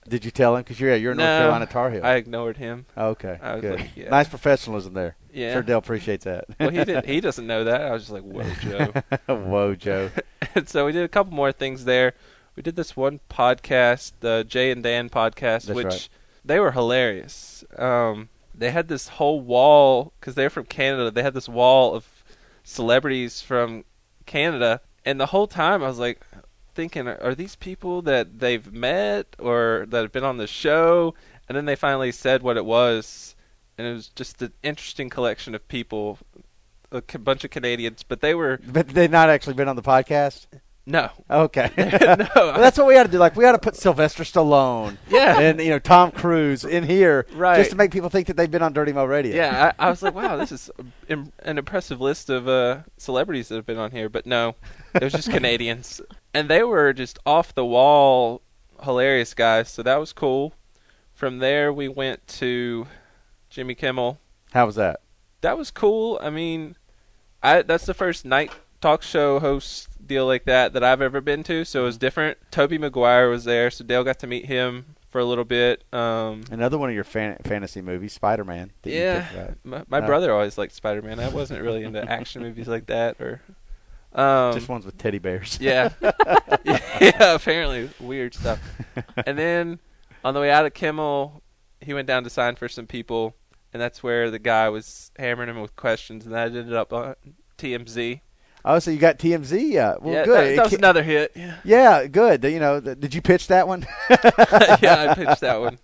Did you tell him? Because you're you're a North No, Carolina Tar Heel. I ignored him. Okay. I was good. like, yeah. Nice professionalism there. Yeah. Sure, Dale appreciates that. well, he did. He doesn't know that. I was just like, "Whoa, Joe." Whoa, Joe. and so we did a couple more things there. We did this one podcast, the Jay and Dan podcast, That's which right. they were hilarious. Um, they had this whole wall because they're from Canada. They had this wall of celebrities from Canada, and the whole time I was like thinking, are these people that they've met or that have been on the show? And then they finally said what it was, and it was just an interesting collection of people, a c- bunch of Canadians, but they were But they've not actually been on the podcast. no, Okay. no. Well, that's what we ought to do. Like we ought to put Sylvester Stallone, Yeah. and you know Tom Cruise in here, Right. just to make people think that they've been on Dirty Mo Radio. Yeah, I, I was like, wow, this is im- an impressive list of uh, celebrities that have been on here, but no, it was just Canadians, and they were just off the wall, hilarious guys. So that was cool. From there, we went to Jimmy Kimmel. How was that? That was cool. I mean, I that's the first night talk show host deal like that that I've ever been to, so it was different. Tobey Maguire was there, so Dale got to meet him for a little bit. Um, Another one of your fan- fantasy movies, Spider Man. yeah, my, my Uh, brother always liked Spider Man. I wasn't really into action movies like that, or um, just ones with teddy bears. yeah, yeah. Apparently, weird stuff. And then on the way out of Kimmel, he went down to sign for some people, and that's where the guy was hammering him with questions, and that ended up on TMZ. Oh, so you got TMZ? Uh, well, yeah, good. That, that was ca- another hit. Yeah, Yeah, good. You know, th- did you pitch that one? yeah, I pitched that one.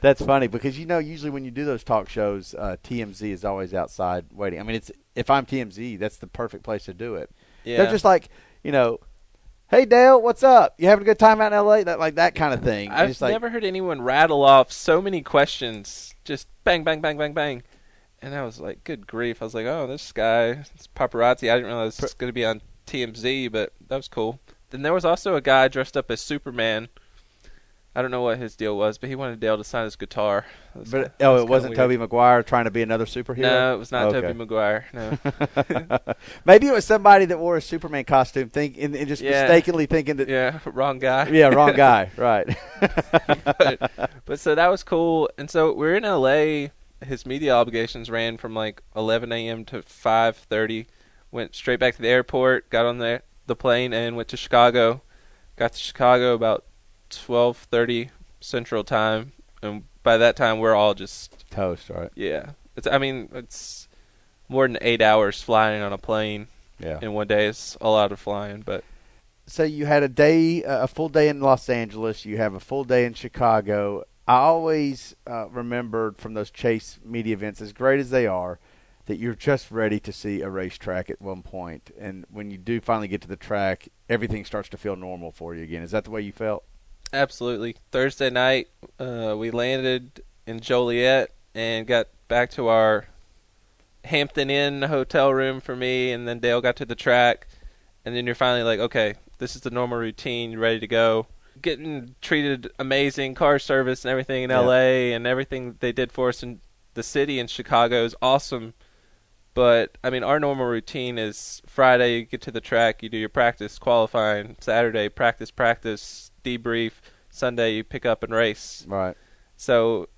That's funny because you know usually when you do those talk shows, uh, TMZ is always outside waiting. I mean, it's if I'm TMZ, that's the perfect place to do it. Yeah. They're just like, you know, hey Dale, what's up? You having a good time out in L.A.? That like that kind of thing. I've Just like, never heard anyone rattle off so many questions, just bang, bang, bang, bang, bang. And I was like, good grief. I was like, oh, this guy, it's paparazzi. I didn't realize it's going to be on TMZ, but that was cool. Then there was also a guy dressed up as Superman. I don't know what his deal was, but he wanted Dale to sign his guitar. But kinda- oh, it wasn't. Tobey Maguire trying to be another superhero. No, it was not Okay. Tobey Maguire. No. Maybe it was somebody that wore a Superman costume, think and, and just Yeah. mistakenly thinking that. Yeah, wrong guy. Yeah, wrong guy. Right. but, but so that was cool. And so we're in LA. His media obligations ran from like 11 a.m. to 5:30. Went straight back to the airport. Got on the the plane and went to Chicago. Got to Chicago about 12:30 Central Time, and by that time we're all just toast. Right. Yeah. It's. I mean, it's more than eight hours flying on a plane. Yeah. In one day, it's a lot of flying, but. so you had a day, uh, a full day in Los Angeles. You have a full day in Chicago. I always uh, remembered from those Chase media events, as great as they are, that you're just ready to see a racetrack at one point, and when you do finally get to the track, everything starts to feel normal for you again. Is that the way you felt? Absolutely. Thursday night, uh, we landed in Joliet and got back to our Hampton Inn hotel room for me, and then Dale got to the track, and then you're finally like, okay, this is the normal routine. You're ready to go. Getting treated amazing, car service and everything in Yeah. LA, and everything they did for us in the city in Chicago is awesome. But I mean, our normal routine is Friday you get to the track, you do your practice, qualifying. Saturday practice, practice, debrief. Sunday you pick up and race. Right. So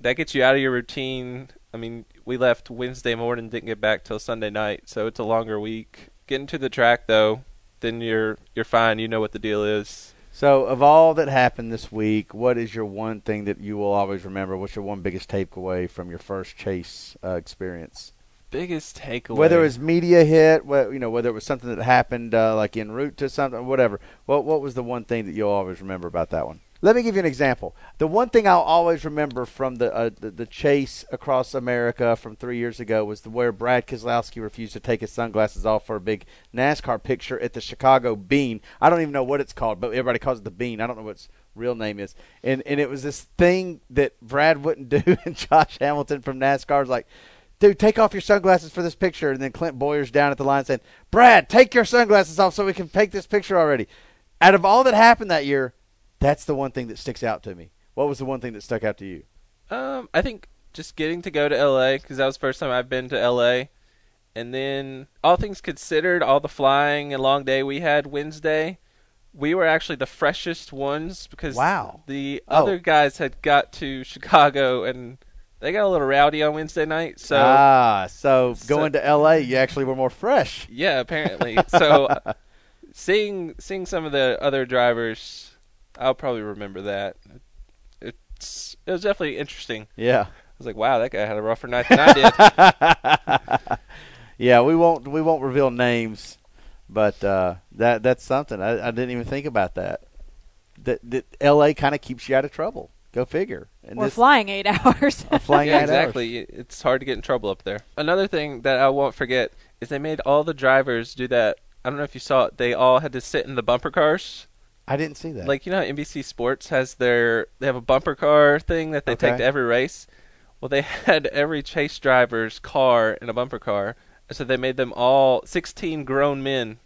that gets you out of your routine. I mean, we left Wednesday morning, didn't get back till Sunday night, so it's a longer week. Getting to the track though, then you're you're fine. You know what the deal is. So, of all that happened this week, what is your one thing that you will always remember? What's your one biggest takeaway from your first chase uh, experience? Biggest takeaway. Whether it was media hit, you know, whether it was something that happened uh, like en route to something, whatever. What what was the one thing that you'll always remember about that one? Let me give you an example. The one thing I'll always remember from the uh, the, the chase across America from three years ago was the where Brad Keselowski refused to take his sunglasses off for a big NASCAR picture at the Chicago Bean. I don't even know what it's called, but everybody calls it the Bean. I don't know what its real name is. And and it was this thing that Brad wouldn't do, and Josh Hamilton from NASCAR was like dude, take off your sunglasses for this picture. And then Clint Bowyer's down at the line saying, Brad, take your sunglasses off so we can take this picture already. Out of all that happened that year, that's the one thing that sticks out to me. What was the one thing that stuck out to you? Um, I think just getting to go to LA because that was the first time I've been to LA, and then all things considered, all the flying and long day we had Wednesday, we were actually the freshest ones because Wow. the Oh. other guys had got to Chicago and they got a little rowdy on Wednesday night. So ah, so, so- going to L.A., you actually were more fresh. yeah, apparently. so uh, seeing seeing some of the other drivers, I'll probably remember that. It it's it was definitely interesting. Yeah. I was like, wow, that guy had a rougher night than I did. yeah, we won't we won't reveal names, but uh, that that's something. I, I didn't even think about that. That, that L.A. kind of keeps you out of trouble. Go figure. And Or this- flying eight hours. Flying yeah, eight hours. exactly. It's hard to get in trouble up there. Another thing that I won't forget is they made all the drivers do that. I don't know if you saw it. They all had to sit in the bumper cars. I didn't see that. Like you know, how NBC Sports has their they have a bumper car thing that they take to every race. Well, they had every chase driver's car in a bumper car, so they made them all 16 grown men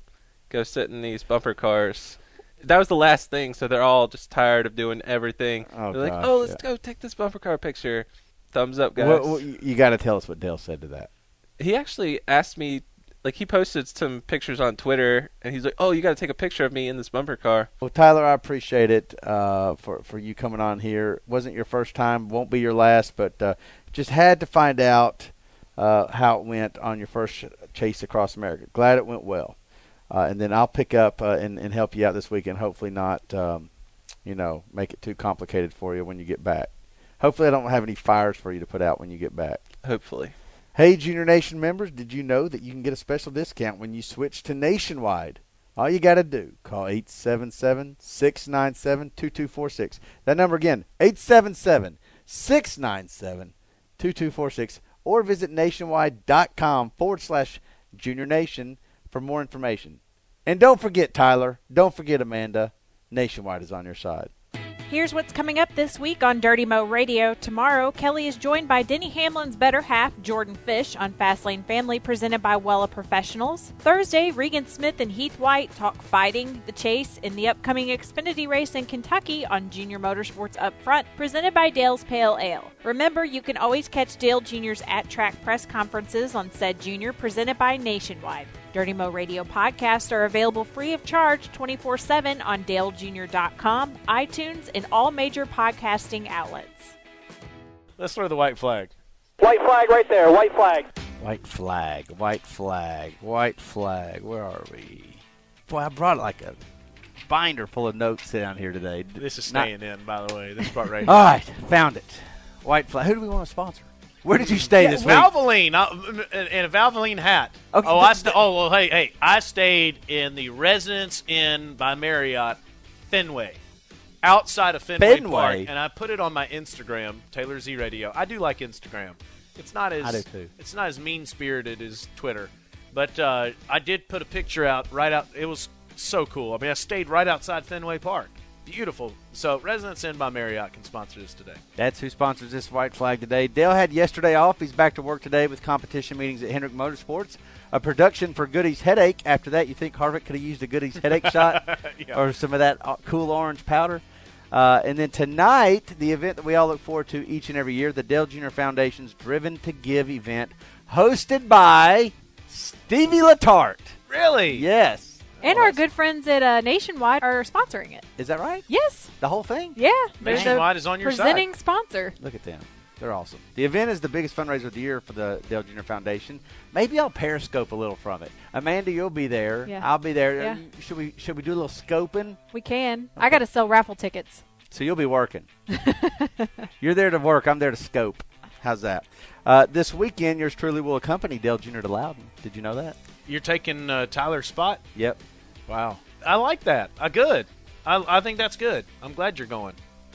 go sit in these bumper cars. That was the last thing, so they're all just tired of doing everything. Oh, they're like, "Oh, let's yeah. go take this bumper car picture." Thumbs up, guys. What- what- you got to tell us what Dale said to that. he actually asked me like he posted some pictures on Twitter and he's like, "Oh, you got to take a picture of me in this bumper car." Well, Tyler, I appreciate it uh, for for you coming on here. wasn't your first time, won't be your last, but uh, just had to find out uh, how it went on your first chase across America. Glad it went well, uh, and then I'll pick up uh, and, and help you out this weekend. Hopefully, not um, you know make it too complicated for you when you get back. Hopefully, I don't have any fires for you to put out when you get back. Hopefully. Hey, Junior Nation members, did you know that you can get a special discount when you switch to Nationwide? All you got to do, call 877 697 2246. That number again, 877 697 2246. Or visit nationwide.com forward slash junior nation for more information. And don't forget, Tyler, don't forget, Amanda, Nationwide is on your side. Here's what's coming up this week on Dirty Mo Radio. Tomorrow, Kelly is joined by Denny Hamlin's better half, Jordan Fish, on Fastlane Family, presented by Wella Professionals. Thursday, Regan Smith and Heath White talk fighting, the chase, in the upcoming Xfinity race in Kentucky on Junior Motorsports Up Front, presented by Dale's Pale Ale. Remember, you can always catch Dale Jr.'s at track press conferences on said Junior, presented by Nationwide. Dirty Mo Radio podcasts are available free of charge 24 7 on DaleJr.com, iTunes, and all major podcasting outlets. Let's throw the white flag. White flag right there. White flag. White flag, white flag, white flag. Where are we? Boy, I brought like a binder full of notes down here today. This is Not- staying in, by the way. This part right here. All right, found it. White flag. Who do we want to sponsor? Where did you stay Yeah, this week? Valvoline, uh, and a Valvoline hat. Okay, oh, I st- oh well, hey, hey, I stayed in the Residence Inn by Marriott, Fenway, outside of Fenway, Fenway? Park, and I put it on my Instagram, Taylor Z Radio. I do like Instagram. It's not as I do too. it's not as mean spirited as Twitter, but uh, I did put a picture out right out. It was so cool. I mean, I stayed right outside Fenway Park. Beautiful. So, Residence Inn by Marriott can sponsor this today. That's who sponsors this white flag today. Dale had yesterday off. He's back to work today with competition meetings at Hendrick Motorsports. A production for Goody's Headache. After that, you think Harvick could have used a Goody's Headache shot Yeah. or some of that uh, cool orange powder? Uh, and then tonight, the event that we all look forward to each and every year, the Dale Jr. Foundation's Driven to Give event, hosted by Stevie Latarte. Really? Yes. And our good friends at uh, Nationwide are sponsoring it. Is that right? Yes. The whole thing? Yeah. Nationwide is on your side. presenting sponsor. Look at them. They're awesome. The event is the biggest fundraiser of the year for the Dale Jr. Foundation. Maybe I'll periscope a little from it. Amanda, you'll be there. Yeah. I'll be there. Yeah. Should we should we do a little scoping? We can. I got to sell raffle tickets. So you'll be working. You're there to work. I'm there to scope. How's that? Uh, this weekend, yours truly will accompany Dale Jr. to Loudon. Did you know that? You're taking uh, Tyler's spot? Yep. Wow. I like that. Uh, good. I, I think that's good. I'm glad you're going.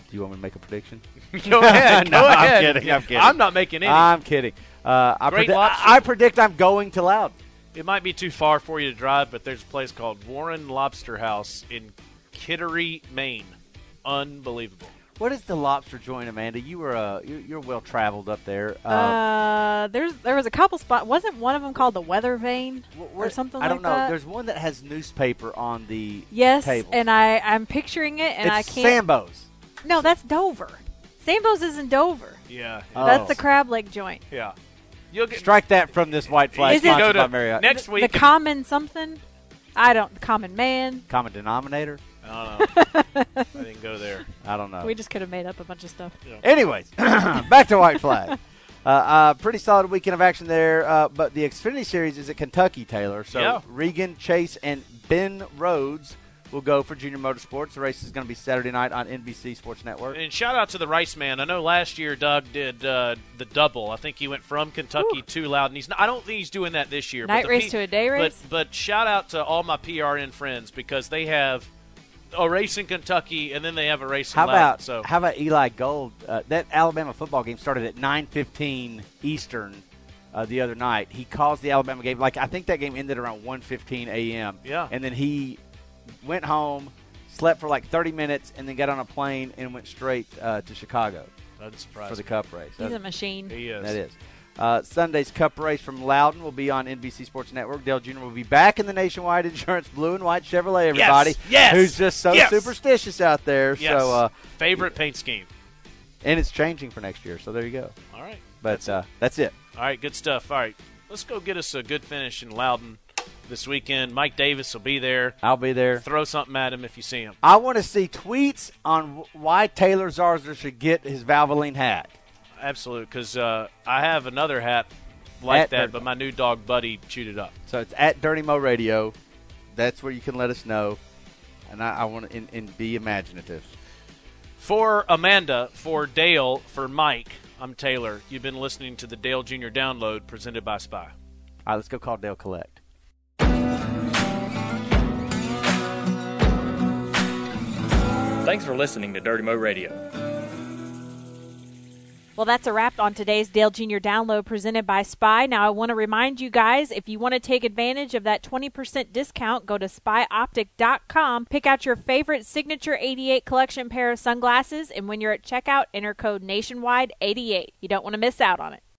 Do you want me to make a prediction? Go ahead. no, Go I'm kidding. I'm kidding. I'm not making any. I'm kidding. Uh, I, Great predi- lobster. I predict I'm going to Loud. It might be too far for you to drive, but there's a place called Warren Lobster House in Kittery, Maine. Unbelievable. What is the lobster joint, Amanda? You were uh, you're, you're well traveled up there. Uh, there's there was a couple spot. Wasn't one of them called the Weather Vane or something I don't like know. that? There's one that has newspaper on the yes, table. and I I'm picturing it, and it's I can't. Sambo's. No, that's Dover. Sambo's is in Dover. Yeah. That's Oh. the Crab leg joint. Yeah. You'll get Strike that from this white flag. Is it- sponsored Go to by Marriott. next The common something. I don't. Common man. Common denominator. I don't know. I didn't go there. I don't know. We just could have made up a bunch of stuff. Anyways, back to white flag. Uh, uh, pretty solid weekend of action there. Uh, but the Xfinity Series is at Kentucky, Taylor. So Yeah. Regan, Chase, and Ben Rhodes will go for Junior Motorsports. The race is going to be Saturday night on NBC Sports Network. And shout out to the Rice man. I know last year Doug did uh, the double. I think he went from Kentucky to Loudon. He's not, I don't think he's doing that this year. Night but the race to a day race? But, but shout out to all my PRN friends because they have a race in Kentucky and then they have a race How Loudon. about so how about Eli Gold? Uh, that Alabama football game started at 9:15 Eastern uh, the other night. He calls the Alabama game like I think that game ended around 1:15 a.m. Yeah. and then he went home, slept for like 30 minutes, and then got on a plane and went straight uh, to Chicago Doesn't surprise for the. Cup race. He's That- a machine. He is. that is. Uh, Sunday's Cup race from Loudon will be on NBC Sports Network. Dale Jr. will be back in the Nationwide Insurance Blue and White Chevrolet. Everybody, Yes! who's just so Yes! superstitious out there. Yes. So, uh, Favorite paint scheme. and it's changing for next year. So there you go. All right. But uh, that's it. All right, good stuff. All right, let's go get us a good finish in Loudon this weekend. Mike Davis will be there. I'll be there. Throw something at him if you see him. I want to see tweets on why Taylor Zarzour should get his Valvoline hat. Absolute, because uh, I have another hat like At that, Dirty but my new dog Buddy chewed it up. So it's at Dirty Mo Radio. That's where you can let us know. And I, I want to and, and be imaginative. For Amanda, for Dale, for Mike, I'm Taylor. You've been listening to the Dale Jr. Download presented by Spy. All right, let's go call Dale Collect. Thanks for listening to Dirty Mo Radio. Well, that's a wrap on today's Dale Jr. download presented by Spy. Now, I want to remind you guys if you want to take advantage of that 20% discount, go to spyoptic.com, pick out your favorite signature 88 collection pair of sunglasses, and when you're at checkout, enter code nationwide 88. You don't want to miss out on it.